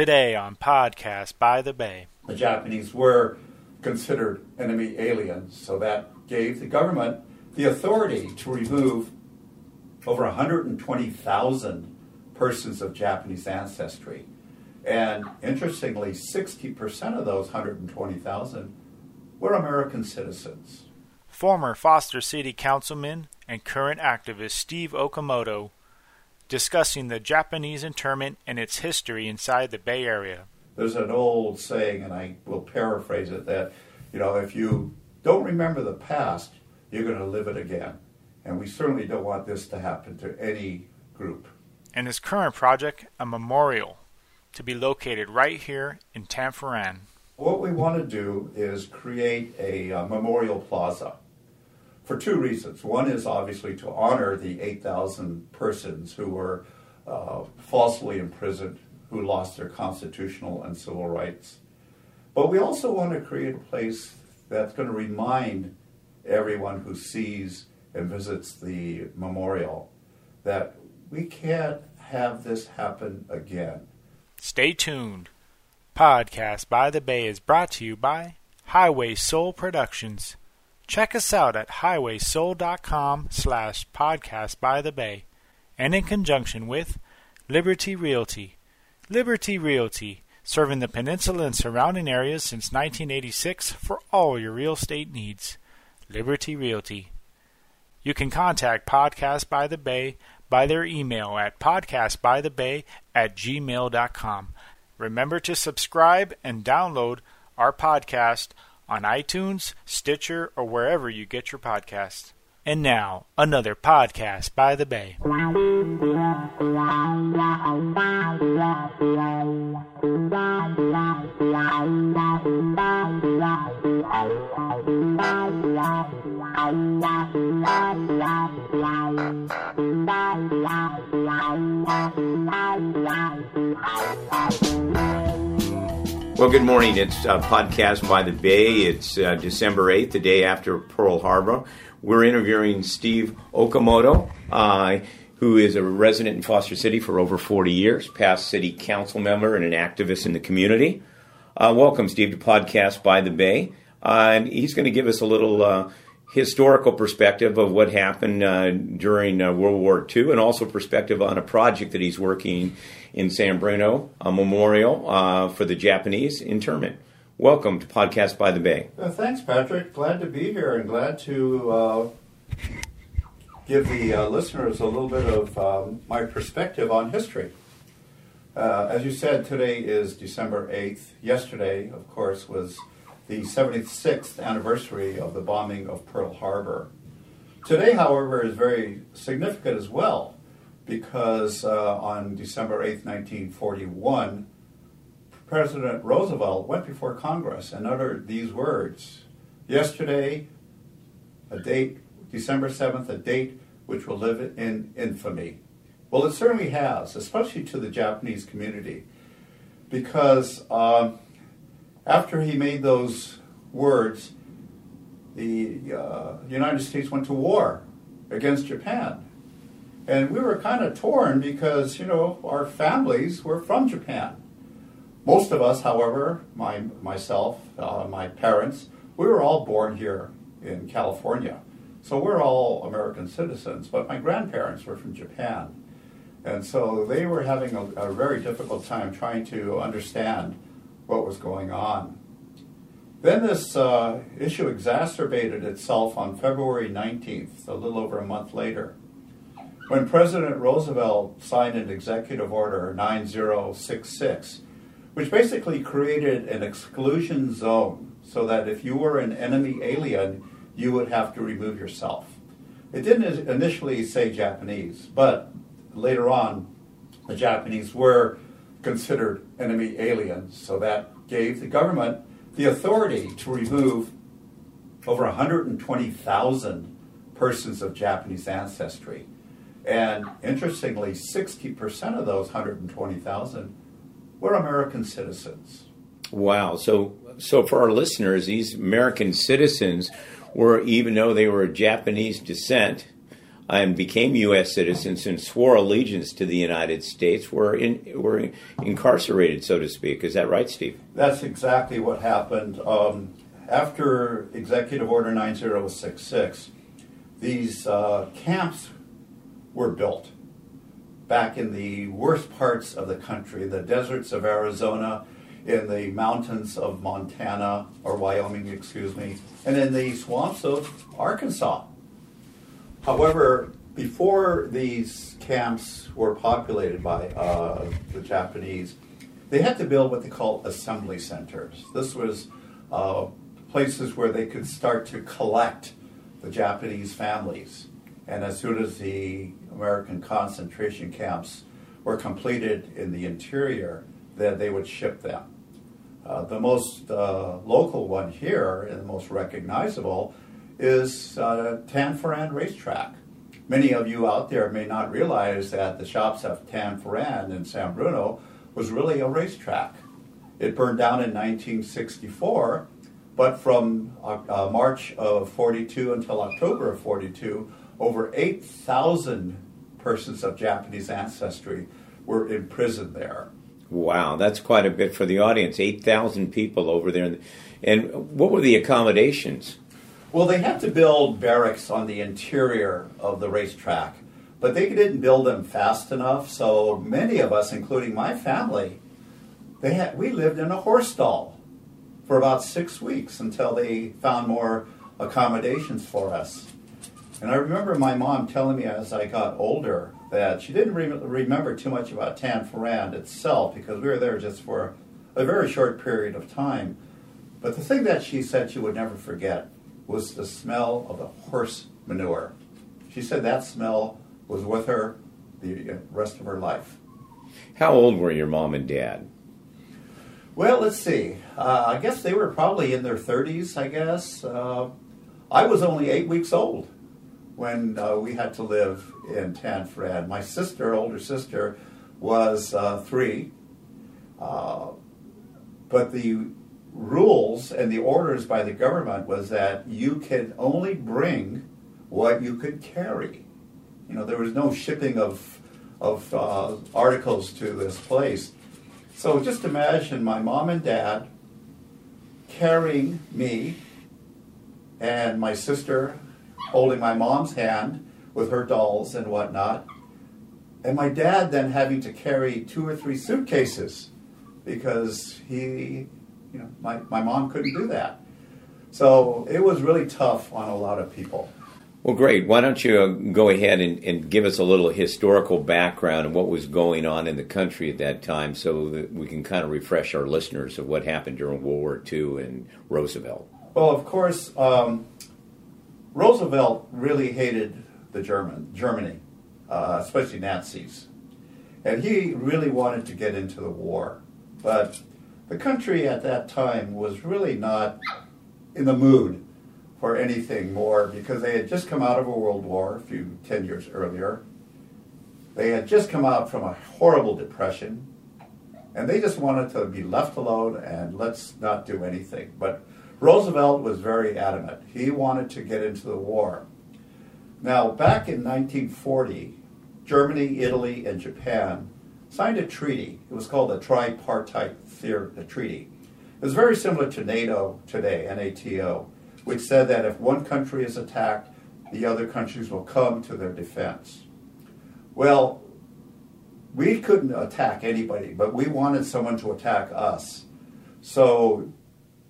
Today on Podcast by the Bay. The Japanese were considered enemy aliens, so that gave the government the authority to remove over 120,000 persons of Japanese ancestry. And interestingly, 60% of those 120,000 were American citizens. Former Foster City Councilman and current activist Steve Okamoto discussing the Japanese internment and its history inside the Bay Area. There's an old saying, and I will paraphrase it, that, you know, if you don't remember the past, you're going to live it again. And we certainly don't want this to happen to any group. And his current project, a memorial, to be located right here in Tanforan. What we want to do is create a uh, memorial plaza for two reasons. One is obviously to honor the 8,000 persons who were uh, falsely imprisoned, who lost their constitutional and civil rights. But we also want to create a place that's going to remind everyone who sees and visits the memorial that we can't have this happen again. Stay tuned. Podcast by the Bay is brought to you by Highway Soul Productions. Check us out at highwaysoul.com slash podcast by the bay and in conjunction with Liberty Realty. Liberty Realty, serving the peninsula and surrounding areas since 1986 for all your real estate needs. Liberty Realty. You can contact Podcast by the Bay by their email at podcastbythebay at gmail.com. Remember to subscribe and download our podcast on iTunes, Stitcher, or wherever you get your podcasts. And now, another podcast by the Bay. Well, good morning. It's a podcast by the Bay. It's uh, December 8th, the day after Pearl Harbor. We're interviewing Steve Okamoto, uh, who is a resident in Foster City for over 40 years, past city council member and an activist in the community. Uh, welcome, Steve, to Podcast by the Bay. Uh, and he's going to give us a little uh, historical perspective of what happened uh, during uh, World War II and also perspective on a project that he's working in San Bruno, a memorial uh, for the Japanese internment. Welcome to Podcast by the Bay. Uh, thanks, Patrick. Glad to be here and glad to uh, give the uh, listeners a little bit of um, my perspective on history. as you said, today is December 8th. Yesterday, of course, was the 76th anniversary of the bombing of Pearl Harbor. Today, however, is very significant as well because uh, on December 8th, 1941, President Roosevelt went before Congress and uttered these words Yesterday, a date, December 7th, a date which will live in infamy. Well, it certainly has, especially to the Japanese community, because um, after he made those words, the uh, United States went to war against Japan. And we were kind of torn because, you know, our families were from Japan. Most of us, however, my, myself, uh, my parents, we were all born here in California. So we're all American citizens, but my grandparents were from Japan. And so they were having a, a very difficult time trying to understand what was going on. Then this uh, issue exacerbated itself on February 19th, a little over a month later, when President Roosevelt signed an executive order 9066, which basically created an exclusion zone so that if you were an enemy alien, you would have to remove yourself. It didn't initially say Japanese, but later on, the Japanese were considered enemy aliens, so that gave the government the authority to remove over 120,000 persons of Japanese ancestry. And interestingly, 60% of those 120,000 were American citizens. Wow. So, so for our listeners, these American citizens were, even though they were Japanese descent, and became U.S. citizens and swore allegiance to the United States were in, were incarcerated, so to speak. Is that right, Steve? That's exactly what happened. Um, after Executive Order 9066, these uh, camps were built back in the worst parts of the country, the deserts of Arizona, in the mountains of Montana, or Wyoming, excuse me, and in the swamps of Arkansas. However, before these camps were populated by uh, the Japanese, they had to build what they call assembly centers. This was uh, places where they could start to collect the Japanese families. And as soon as the American concentration camps were completed in the interior, then they would ship them. Uh, the most uh, local one here, and the most recognizable, is uh, Tanforan Racetrack. Many of you out there may not realize that the shops of Tanforan in San Bruno was really a racetrack. It burned down in 1964, but from uh, uh, March of 42 until October of 42, over 8,000 persons of Japanese ancestry were imprisoned there. Wow, that's quite a bit for the audience. 8,000 people over there. And what were the accommodations? Well, they had to build barracks on the interior of the racetrack, but they didn't build them fast enough. So many of us, including my family, they had, we lived in a horse stall for about six weeks until they found more accommodations for us. And I remember my mom telling me as I got older that she didn't re- remember too much about Tanforan itself because we were there just for a very short period of time. But the thing that she said she would never forget was the smell of the horse manure. She said that smell was with her the rest of her life. How old were your mom and dad? Well, let's see. Uh, I guess they were probably in their 30s, I guess. Uh, I was only eight weeks old when uh, we had to live in Tanforan. My sister, older sister, was uh, three. Uh, but the rules and the orders by the government was that you could only bring what you could carry. You know, there was no shipping of, of uh, articles to this place. So just imagine my mom and dad carrying me and my sister holding my mom's hand with her dolls and whatnot, and my dad then having to carry two or three suitcases because he you know, my, my mom couldn't do that. So it was really tough on a lot of people. Well, great. Why don't you uh, go ahead and, and, give us a little historical background and what was going on in the country at that time so that we can kind of refresh our listeners of what happened during World War II and Roosevelt? Well, of course, um, Roosevelt really hated the German, Germany, uh, especially Nazis. And he really wanted to get into the war. But the country at that time was really not in the mood for anything more because they had just come out of a world war a few 10 years earlier. They had just come out from a horrible depression and they just wanted to be left alone and let's not do anything. But Roosevelt was very adamant. He wanted to get into the war. Now, back in 1940, Germany, Italy, and Japan signed a treaty. It was called the Tripartite Treaty. It was very similar to NATO today, NATO, which said that if one country is attacked, the other countries will come to their defense. Well, we couldn't attack anybody, but we wanted someone to attack us. So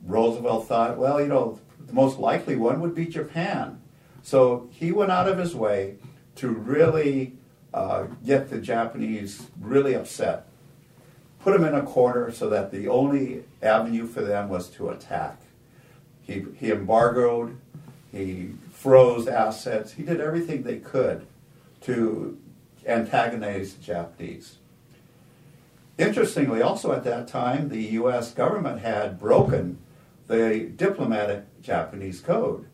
Roosevelt thought, well, you know, the most likely one would be Japan. So he went out of his way to really uh, get the Japanese really upset, put them in a corner so that the only avenue for them was to attack. He, he embargoed, he froze assets, he did everything they could to antagonize the Japanese. Interestingly, also at that time, the U.S. government had broken the diplomatic Japanese code.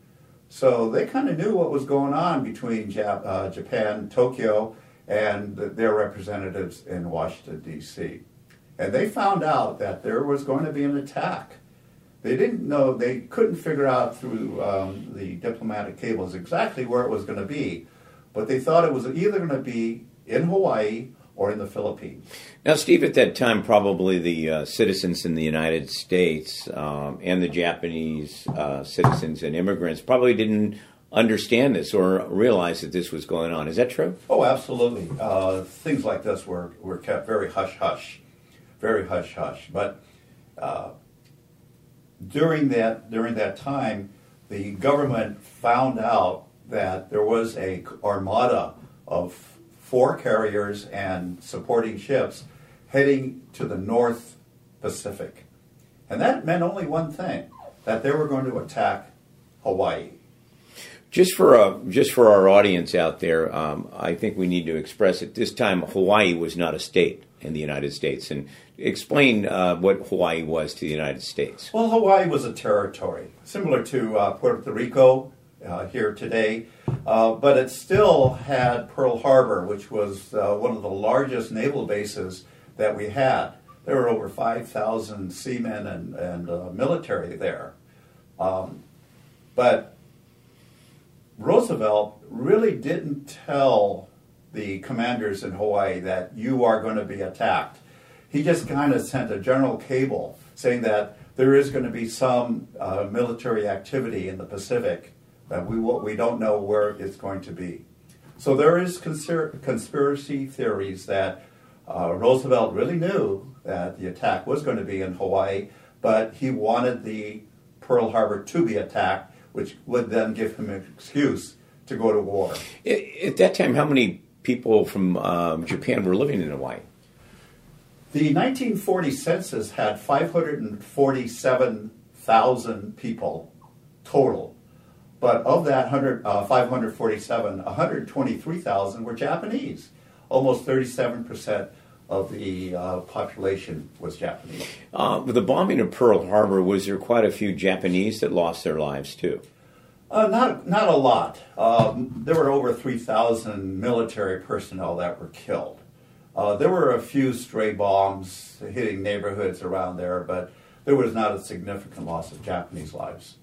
So they kind of knew what was going on between Jap- uh, Japan, Tokyo, and their representatives in Washington, D.C. And they found out that there was going to be an attack. They didn't know, they couldn't figure out through um, the diplomatic cables exactly where it was going to be. but they thought it was either going to be in Hawaii or in the Philippines. Now, Steve, at that time, probably the uh, citizens in the United States um, and the Japanese uh, citizens and immigrants probably didn't understand this or realize that this was going on. Is that true? Oh, absolutely. Uh, things like this were, were kept very hush hush, very hush hush. But uh, during that during that time, the government found out that there was a armada of four carriers and supporting ships heading to the North Pacific, and that meant only one thing: that they were going to attack Hawaii. Just for uh, just for our audience out there, um, I think we need to express at this time Hawaii was not a state in the United States, and explain uh, what Hawaii was to the United States. Well, Hawaii was a territory similar to uh, Puerto Rico uh, here today, uh, but it still had Pearl Harbor, which was uh, one of the largest naval bases that we had. There were over 5,000 seamen and, and military there. Um, but Roosevelt really didn't tell the commanders in Hawaii that you are going to be attacked. He just kind of sent a general cable saying that there is going to be some uh, military activity in the Pacific, but we, will, we don't know where it's going to be. So there is conspir- conspiracy theories that uh, Roosevelt really knew that the attack was going to be in Hawaii, but he wanted the Pearl Harbor to be attacked which would then give him an excuse to go to war. At that time, how many people from um, Japan were living in Hawaii? The 1940 census had 547,000 people total. But of that 100, uh, 547, 123,000 were Japanese. Almost 37% of the uh, population was Japanese. Uh, with the bombing of Pearl Harbor, was there quite a few Japanese that lost their lives too? Uh, not, not a lot. Um, there were over 3,000 military personnel that were killed. Uh, there were a few stray bombs hitting neighborhoods around there, but there was not a significant loss of Japanese lives.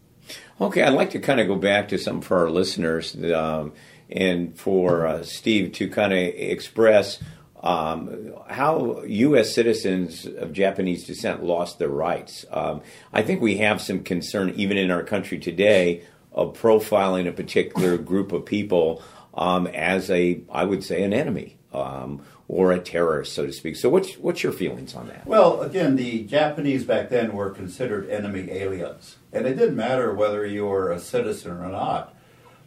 Okay, I'd like to kind of go back to some for our listeners um, and for uh, Steve to kind of express um, how U.S. citizens of Japanese descent lost their rights. Um, I think we have some concern, even in our country today, of profiling a particular group of people um, as a, I would say, an enemy um, or a terrorist, so to speak. So, what's what's your feelings on that? Well, again, the Japanese back then were considered enemy aliens, and it didn't matter whether you were a citizen or not.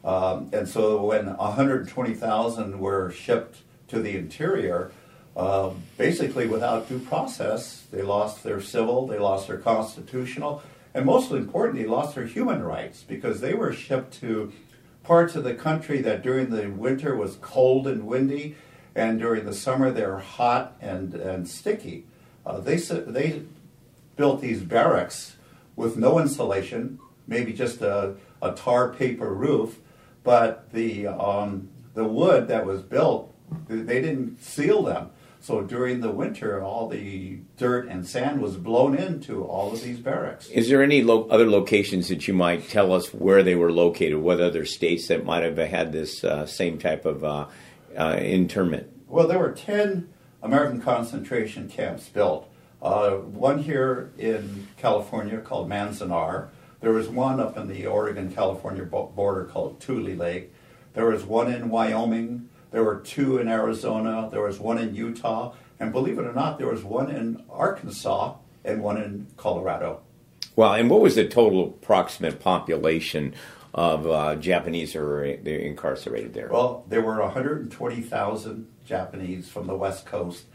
Um, and so, when 120,000 were shipped to the interior, uh, basically without due process. They lost their civil, they lost their constitutional, and most importantly, lost their human rights because they were shipped to parts of the country that during the winter was cold and windy, and during the summer they're hot and, and sticky. Uh, they, they built these barracks with no insulation, maybe just a, a tar paper roof, but the, um, the wood that was built they didn't seal them. So during the winter, all the dirt and sand was blown into all of these barracks. Is there any lo- other locations that you might tell us where they were located? What other states that might have had this uh, same type of uh, uh, internment? Well, there were 10 American concentration camps built. Uh, one here in California called Manzanar. There was one up in the Oregon California border called Tule Lake. There was one in Wyoming. There were two in Arizona, there was one in Utah, and believe it or not, there was one in Arkansas and one in Colorado. Well, and what was the total approximate population of uh, Japanese who were incarcerated there? Well, there were 120,000 Japanese from the West Coast,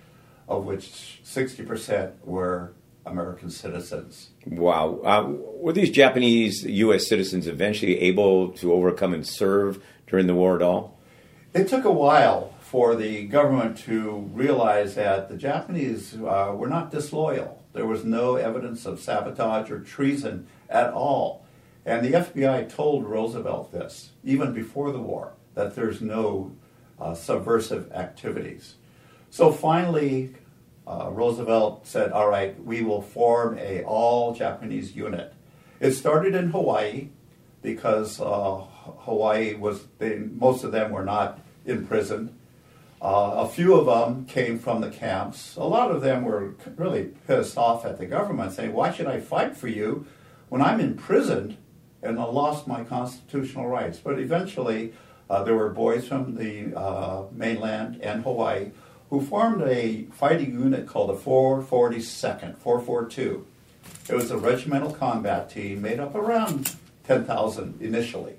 of which 60% were American citizens. Wow. Uh, were these Japanese U.S. citizens eventually able to overcome and serve during the war at all? It took a while for the government to realize that the Japanese uh, were not disloyal. There was no evidence of sabotage or treason at all. And the FBI told Roosevelt this, even before the war, that there's no uh, subversive activities. So finally, uh, Roosevelt said, all right, we will form a all Japanese unit. It started in Hawaii because uh, Hawaii was, they, most of them were not imprisoned. Uh, a few of them came from the camps. A lot of them were really pissed off at the government, saying, Why should I fight for you when I'm imprisoned and I lost my constitutional rights? But eventually, uh, there were boys from the uh, mainland and Hawaii who formed a fighting unit called the 442nd, 442. It was a regimental combat team made up around 10,000 initially.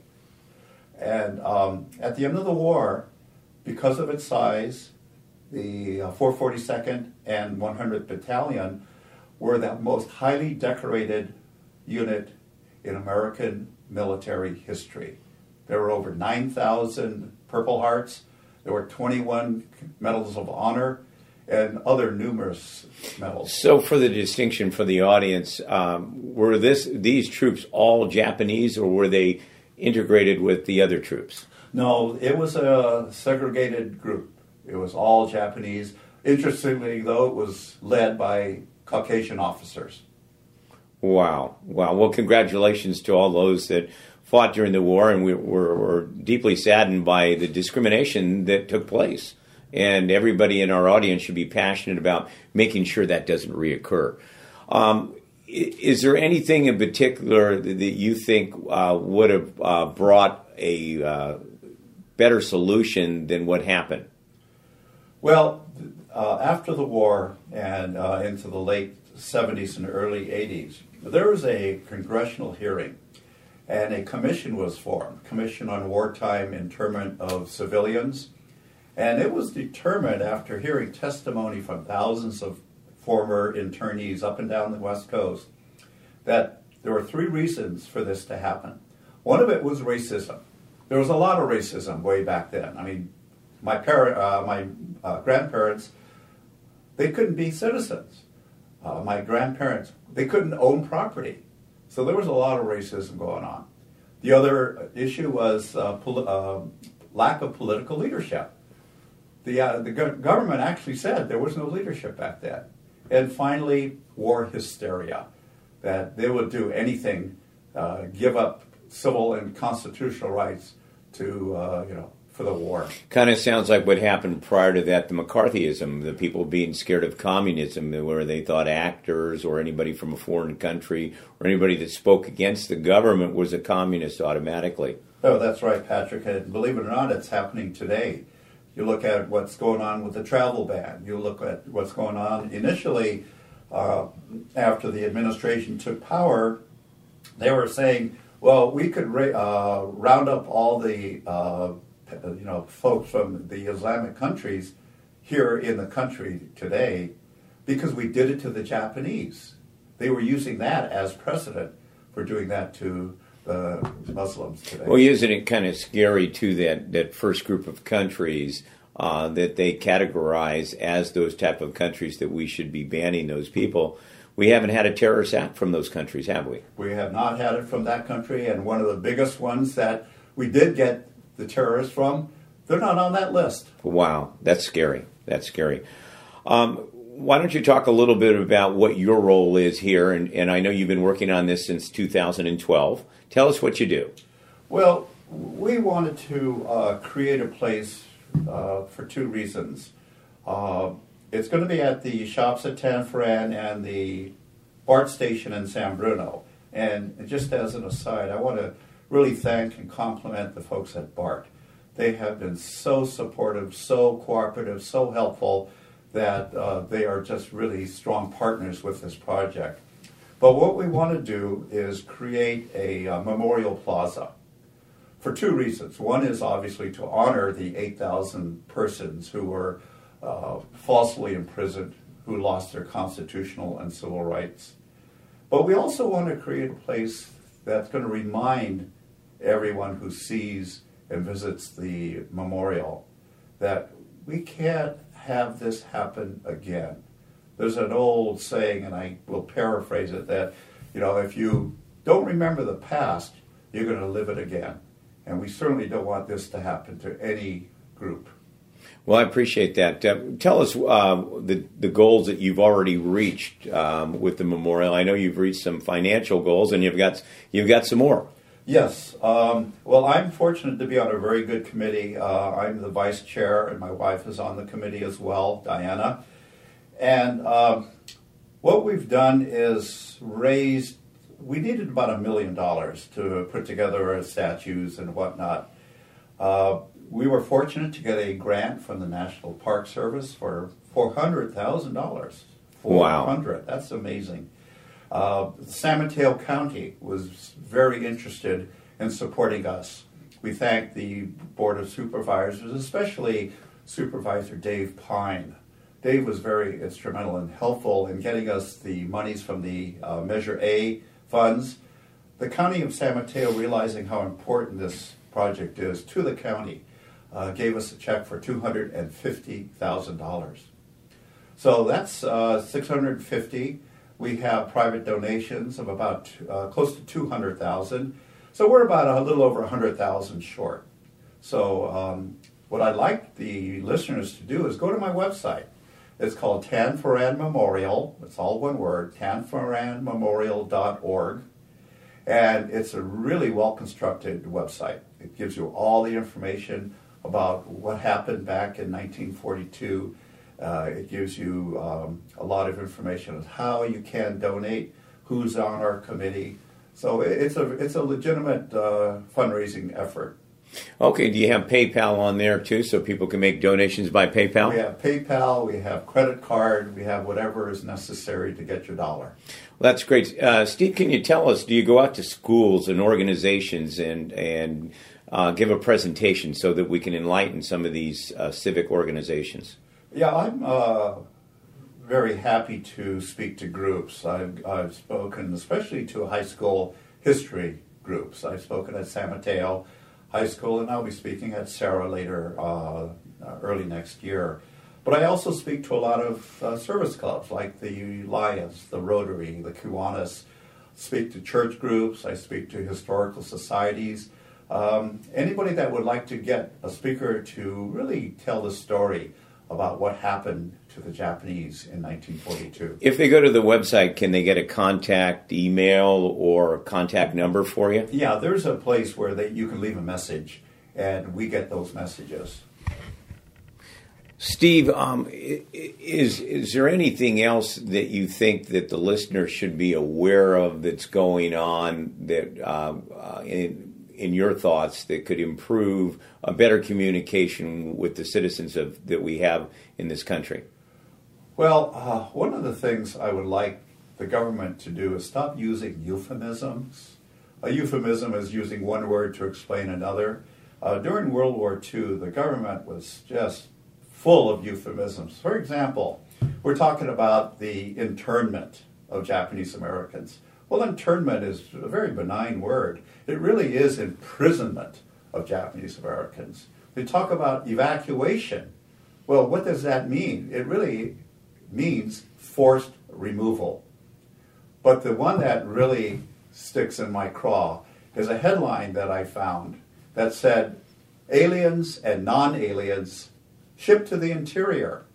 And um, at the end of the war, because of its size, the uh, 442nd and 100th Battalion were the most highly decorated unit in American military history. There were over 9,000 Purple Hearts, there were 21 Medals of Honor, and other numerous medals. So, for the distinction for the audience, um, were this these troops all Japanese, or were they integrated with the other troops? No, it was a segregated group. It was all Japanese. Interestingly, though, it was led by Caucasian officers. Wow. Wow. Well, congratulations to all those that fought during the war, and we were, were deeply saddened by the discrimination that took place. And everybody in our audience should be passionate about making sure that doesn't reoccur. Um, is there anything in particular that you think uh, would have uh, brought a uh, better solution than what happened? Well, uh, after the war and uh, into the late 70s and early 80s, there was a congressional hearing and a commission was formed, Commission on Wartime Internment of Civilians. And it was determined after hearing testimony from thousands of former internees up and down the West Coast that there were three reasons for this to happen. One of it was racism. There was a lot of racism way back then. I mean, my parent, uh, my uh, grandparents, they couldn't be citizens. Uh, my grandparents, they couldn't own property. So there was a lot of racism going on. The other issue was uh, uh, lack of political leadership. The, uh, the go- government actually said there was no leadership back then. And finally, war hysteria, that they would do anything, uh, give up civil and constitutional rights to, uh, you know, for the war. Kind of sounds like what happened prior to that, the McCarthyism, the people being scared of communism, where they thought actors or anybody from a foreign country or anybody that spoke against the government was a communist automatically. Oh, that's right, Patrick. And believe it or not, it's happening today. You look at what's going on with the travel ban. You look at what's going on initially uh, after the administration took power. They were saying, well, we could uh, round up all the uh, you know folks from the Islamic countries here in the country today because we did it to the Japanese. They were using that as precedent for doing that to the Muslims today. Well, isn't it kind of scary too that that first group of countries uh, that they categorize as those type of countries that we should be banning those people? We haven't had a terrorist act from those countries, have we? We have not had it from that country, and one of the biggest ones that we did get the terrorists from, they're not on that list. Wow, that's scary. That's scary. Um, why don't you talk a little bit about what your role is here? And, and, I know you've been working on this since 2012. Tell us what you do. Well, we wanted to uh, create a place uh, for two reasons. Uh, it's going to be at the shops at Tanforan and the BART station in San Bruno. And just as an aside, I want to really thank and compliment the folks at BART. They have been so supportive, so cooperative, so helpful that uh, they are just really strong partners with this project. But what we want to do is create a uh, memorial plaza for two reasons. One is obviously to honor the 8,000 persons who were uh, falsely imprisoned, who lost their constitutional and civil rights. But we also want to create a place that's going to remind everyone who sees and visits the memorial that we can't have this happen again. There's an old saying, and I will paraphrase it, that, you know, if you don't remember the past, you're going to live it again. And we certainly don't want this to happen to any group. Well, I appreciate that. Uh, tell us uh, the the goals that you've already reached um, with the memorial. I know you've reached some financial goals, and you've got you've got some more. Yes. Um, well, I'm fortunate to be on a very good committee. Uh, I'm the vice chair, and my wife is on the committee as well, Diana. And um, what we've done is raised, we needed about a million dollars to put together our statues and whatnot. Uh, we were fortunate to get a grant from the National Park Service for $400,000. Wow. 400 That's amazing. Uh, San Mateo County was very interested in supporting us. We thank the Board of Supervisors, especially Supervisor Dave Pine. Dave was very instrumental and helpful in getting us the monies from the uh, Measure A funds. The County of San Mateo, realizing how important this project is to the county, uh, gave us a check for $250,000. So that's uh, 650 we have private donations of about uh, close to 200,000. So we're about a little over 100,000 short. So um, what I'd like the listeners to do is go to my website. It's called Tanforan Memorial. It's all one word, tanforanmemorial.org. And it's a really well constructed website. It gives you all the information about what happened back in 1942 uh, it gives you um, a lot of information on how you can donate, who's on our committee. So it's a it's a legitimate uh, fundraising effort. Okay, do you have PayPal on there too, so people can make donations by PayPal? We have PayPal, we have credit card, we have whatever is necessary to get your dollar. Well, that's great, uh, Steve. Can you tell us? Do you go out to schools and organizations and and uh, give a presentation so that we can enlighten some of these uh, civic organizations? Yeah, I'm uh, very happy to speak to groups. I've, I've spoken especially to high school history groups. I've spoken at San Mateo High School, and I'll be speaking at Serra later, uh, early next year. But I also speak to a lot of uh, service clubs like the Lions, the Rotary, the Kiwanis. Speak to church groups. I speak to historical societies. Um, anybody that would like to get a speaker to really tell the story about what happened to the Japanese in 1942. If they go to the website, can they get a contact email or contact number for you? Yeah, there's a place where they, you can leave a message, and we get those messages. Steve, um, is is there anything else that you think that the listener should be aware of that's going on that uh, uh, in, in your thoughts that could improve a better communication with the citizens of that we have in this country? Well, uh, one of the things I would like the government to do is stop using euphemisms. A euphemism is using one word to explain another. Uh, during World War II, the government was just full of euphemisms. For example, we're talking about the internment of Japanese Americans. Well, internment is a very benign word. It really is imprisonment of Japanese Americans. They talk about evacuation. Well, what does that mean? It really means forced removal. But the one that really sticks in my craw is a headline that I found that said, Aliens and non aliens shipped to the interior.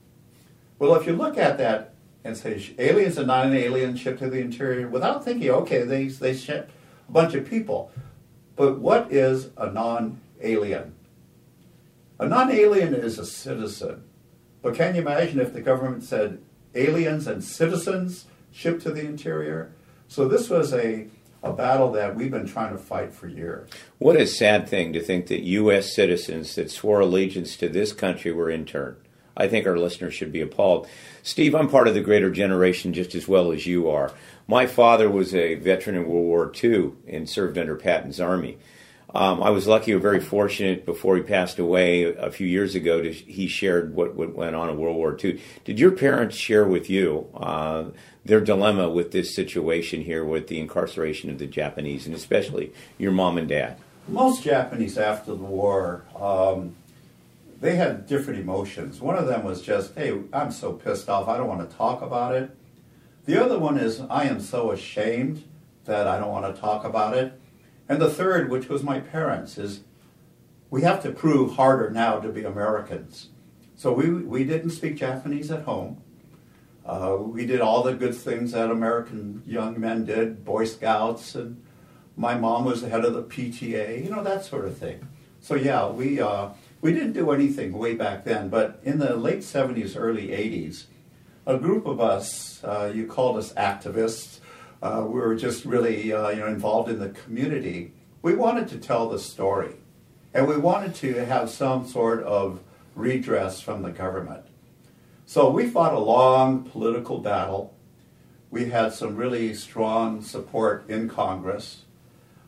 Well, if you look at that and say aliens and non-aliens shipped to the interior without thinking, okay, they, they ship a bunch of people. But what is a non-alien? A non-alien is a citizen. But can you imagine if the government said aliens and citizens shipped to the interior? So this was a, a battle that we've been trying to fight for years. What a sad thing to think that U.S. citizens that swore allegiance to this country were interned. I think our listeners should be appalled. Steve, I'm part of the greater generation just as well as you are. My father was a veteran in World War II and served under Patton's Army. Um, I was lucky or very fortunate before he passed away a few years ago. To, he shared what, what, went on in World War II. Did your parents share with you uh, their dilemma with this situation here with the incarceration of the Japanese, and especially your mom and dad? Most Japanese after the war um, they had different emotions. One of them was just, hey, I'm so pissed off, I don't want to talk about it. The other one is, I am so ashamed that I don't want to talk about it. And the third, which was my parents, is we have to prove harder now to be Americans. So we, we didn't speak Japanese at home. Uh, we did all the good things that American young men did, Boy Scouts and My mom was the head of the PTA, you know, that sort of thing. So yeah, we uh, we didn't do anything way back then, but in the late 70s, early 80s, a group of us, uh, you called us activists, uh, we were just really uh, you know involved in the community. We wanted to tell the story, and we wanted to have some sort of redress from the government. So we fought a long political battle. We had some really strong support in Congress.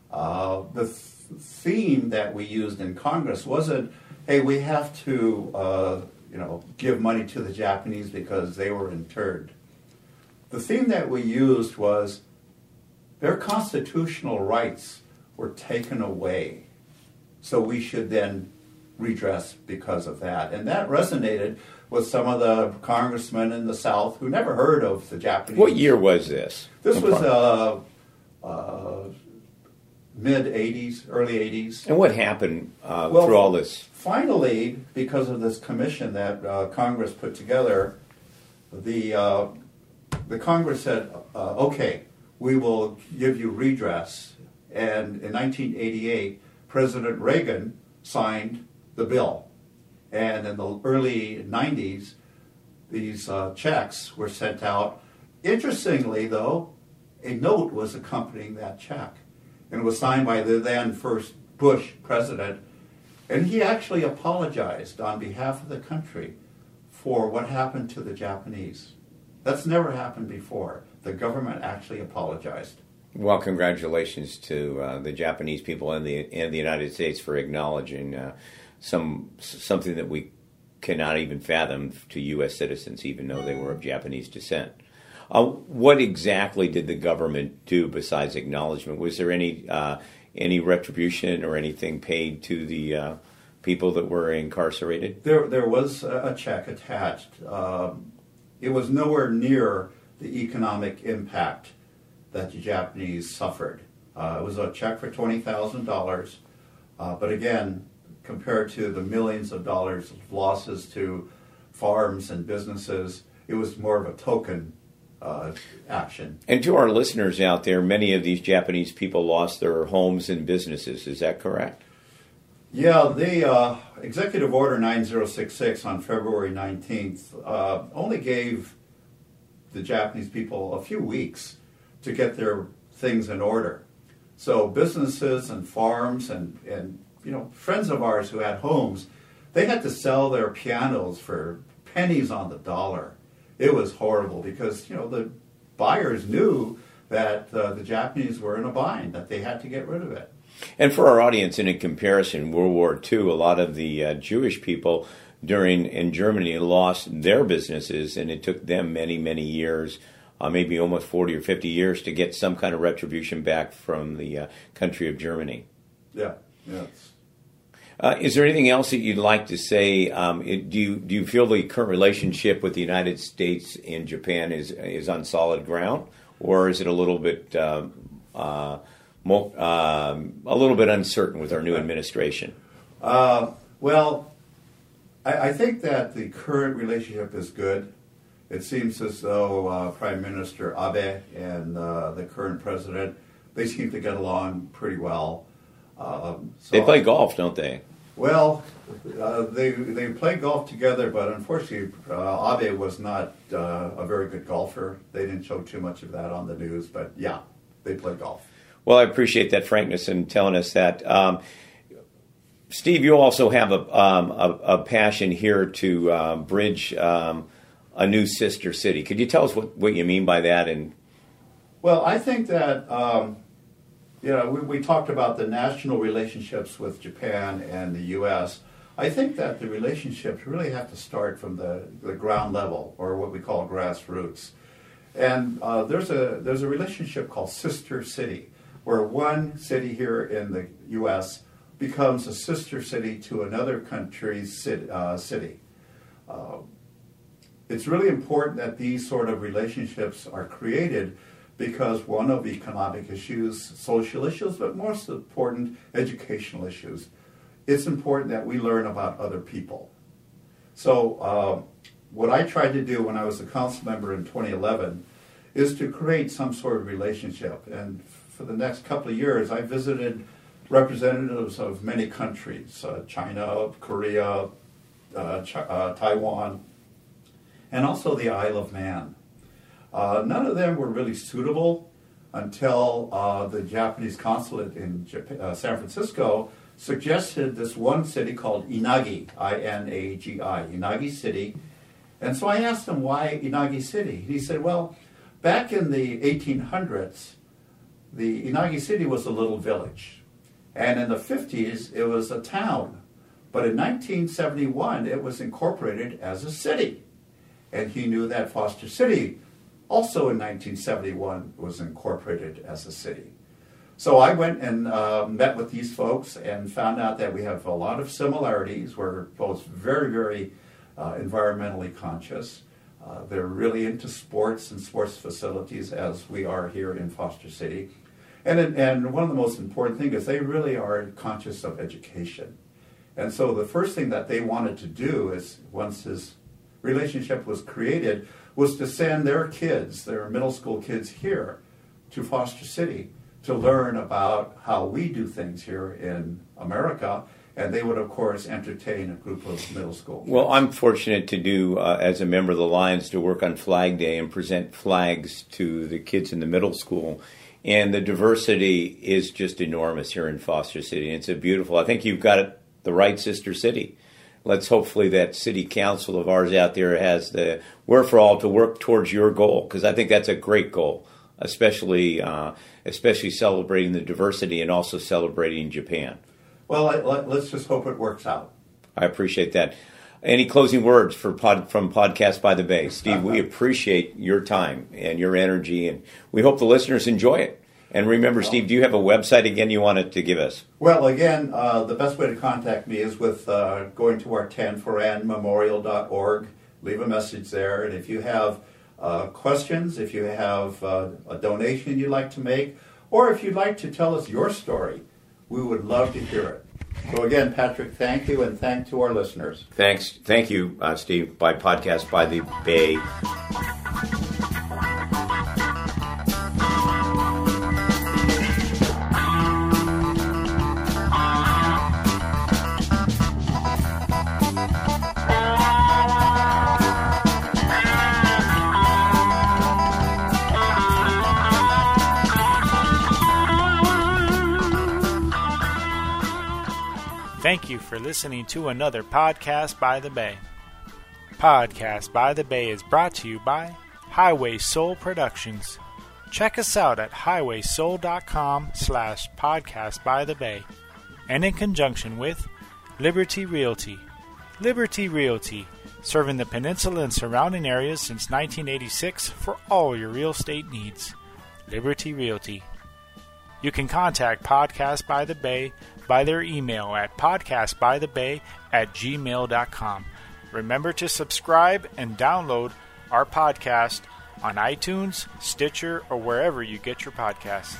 Uh, the th- theme that we used in Congress wasn't, "Hey, we have to, uh, you know, give money to the Japanese because they were interned." The theme that we used was their constitutional rights were taken away, so we should then redress because of that, and that resonated with some of the congressmen in the South who never heard of the Japanese. What year was this? This was uh, uh, mid 80s, early 80s. And what happened uh, Well, through all this? Finally, because of this commission that uh, Congress put together, the, uh, the Congress said, uh, okay, we will give you redress. And in 1988, President Reagan signed the bill. And in the early 90s, these uh, checks were sent out. Interestingly, though, a note was accompanying that check. And was signed by the then first Bush president. And he actually apologized on behalf of the country for what happened to the Japanese. That's never happened before. The government actually apologized. Well, congratulations to uh, the Japanese people and the and the United States for acknowledging uh, some something that we cannot even fathom to U.S. citizens, even though they were of Japanese descent. Uh, what exactly did the government do besides acknowledgement? Was there any uh, any retribution or anything paid to the uh, people that were incarcerated? There, there was a check attached. Um, it was nowhere near the economic impact that the Japanese suffered. Uh, it was a check for twenty thousand dollars, uh, but again, compared to the millions of dollars of losses to farms and businesses, it was more of a token uh, action. And to our listeners out there, many of these Japanese people lost their homes and businesses. Is that correct? Yeah, the uh, Executive Order 9066 on February 19th uh, only gave the Japanese people a few weeks to get their things in order. So businesses and farms and, and you know friends of ours who had homes, they had to sell their pianos for pennies on the dollar. It was horrible because you know the buyers knew that uh, the Japanese were in a bind, that they had to get rid of it. And for our audience, in comparison, World War II, a lot of the uh, Jewish people during in Germany lost their businesses, and it took them many, many years, uh, maybe almost forty or fifty years, to get some kind of retribution back from the uh, country of Germany. Yeah, yeah. Uh, is there anything else that you'd like to say? Um, it, do you do you feel the current relationship with the United States and Japan is is on solid ground, or is it a little bit um, uh, um, a little bit uncertain with our new administration? Uh, well, I, I think that the current relationship is good. It seems as though uh, Prime Minister Abe and uh, the current president they seem to get along pretty well. Um, so- They play golf, don't they? Well, uh, they they play golf together, but unfortunately, uh, Abe was not uh, a very good golfer. They didn't show too much of that on the news, but yeah, they play golf. Well, I appreciate that frankness in telling us that. Um, Steve, you also have a, um, a, a passion here to uh, bridge um, a new sister city. Could you tell us what, what you mean by that? And Well, I think that um, you know we, we talked about the national relationships with Japan and the U.S. I think that the relationships really have to start from the, the ground level, or what we call grassroots. And uh, there's a there's a relationship called sister city, where one city here in the U.S. becomes a sister city to another country's city. Uh, city. Uh, it's really important that these sort of relationships are created because one of economic issues, social issues, but most important, educational issues. It's important that we learn about other people. So, um, what I tried to do when I was a council member in 2011 is to create some sort of relationship and for the next couple of years, I visited representatives of many countries uh, China, Korea, uh, Ch- uh, Taiwan, and also the Isle of Man. Uh, none of them were really suitable until uh, the Japanese consulate in Japan, uh, San Francisco suggested this one city called Inagi, I N A G I, Inagi City. And so I asked him why Inagi City. He said, well, back in the 1800s, the Inagi City was a little village. And in the 50s, it was a town. But in 1971, it was incorporated as a city. And he knew that Foster City also in 1971 was incorporated as a city. So I went and uh, met with these folks and found out that we have a lot of similarities. We're both very, very uh, environmentally conscious. Uh, they're really into sports and sports facilities as we are here in Foster City. And, and one of the most important things is they really are conscious of education. And so the first thing that they wanted to do is once this relationship was created was to send their kids, their middle school kids here to Foster City to learn about how we do things here in America. And they would, of course, entertain a group of middle school. Well, I'm fortunate to do, uh, as a member of the Lions, to work on Flag Day and present flags to the kids in the middle school. And the diversity is just enormous here in Foster City. It's a beautiful, I think you've got it, the right sister city let's hopefully that city council of ours out there has the will for all to work towards your goal because I think that's a great goal, especially uh, especially celebrating the diversity and also celebrating Japan. Well, let's just hope it works out. I appreciate that. Any closing words for pod, from Podcast by the Bay, Steve? We appreciate your time and your energy, and we hope the listeners enjoy it. And remember, Steve, do you have a website again you wanted to give us? Well, again, uh, the best way to contact me is with uh, going to our tanforan Leave a message there, and if you have uh, questions, if you have uh, a donation you'd like to make, or if you'd like to tell us your story, we would love to hear it. So again, Patrick, thank you, and thank to our listeners. Thanks, thank you, uh, Steve. By podcast by the Bay. Thank you for listening to another Podcast by the Bay. Podcast by the Bay is brought to you by Highway Soul Productions. Check us out at highwaysoul.com slash podcast by the bay and in conjunction with Liberty Realty. Liberty Realty, serving the peninsula and surrounding areas since 1986 for all your real estate needs. Liberty Realty. You can contact Podcast by the Bay by their email at podcastbythebay at gmail.com. Remember to subscribe and download our podcast on iTunes, Stitcher, or wherever you get your podcasts.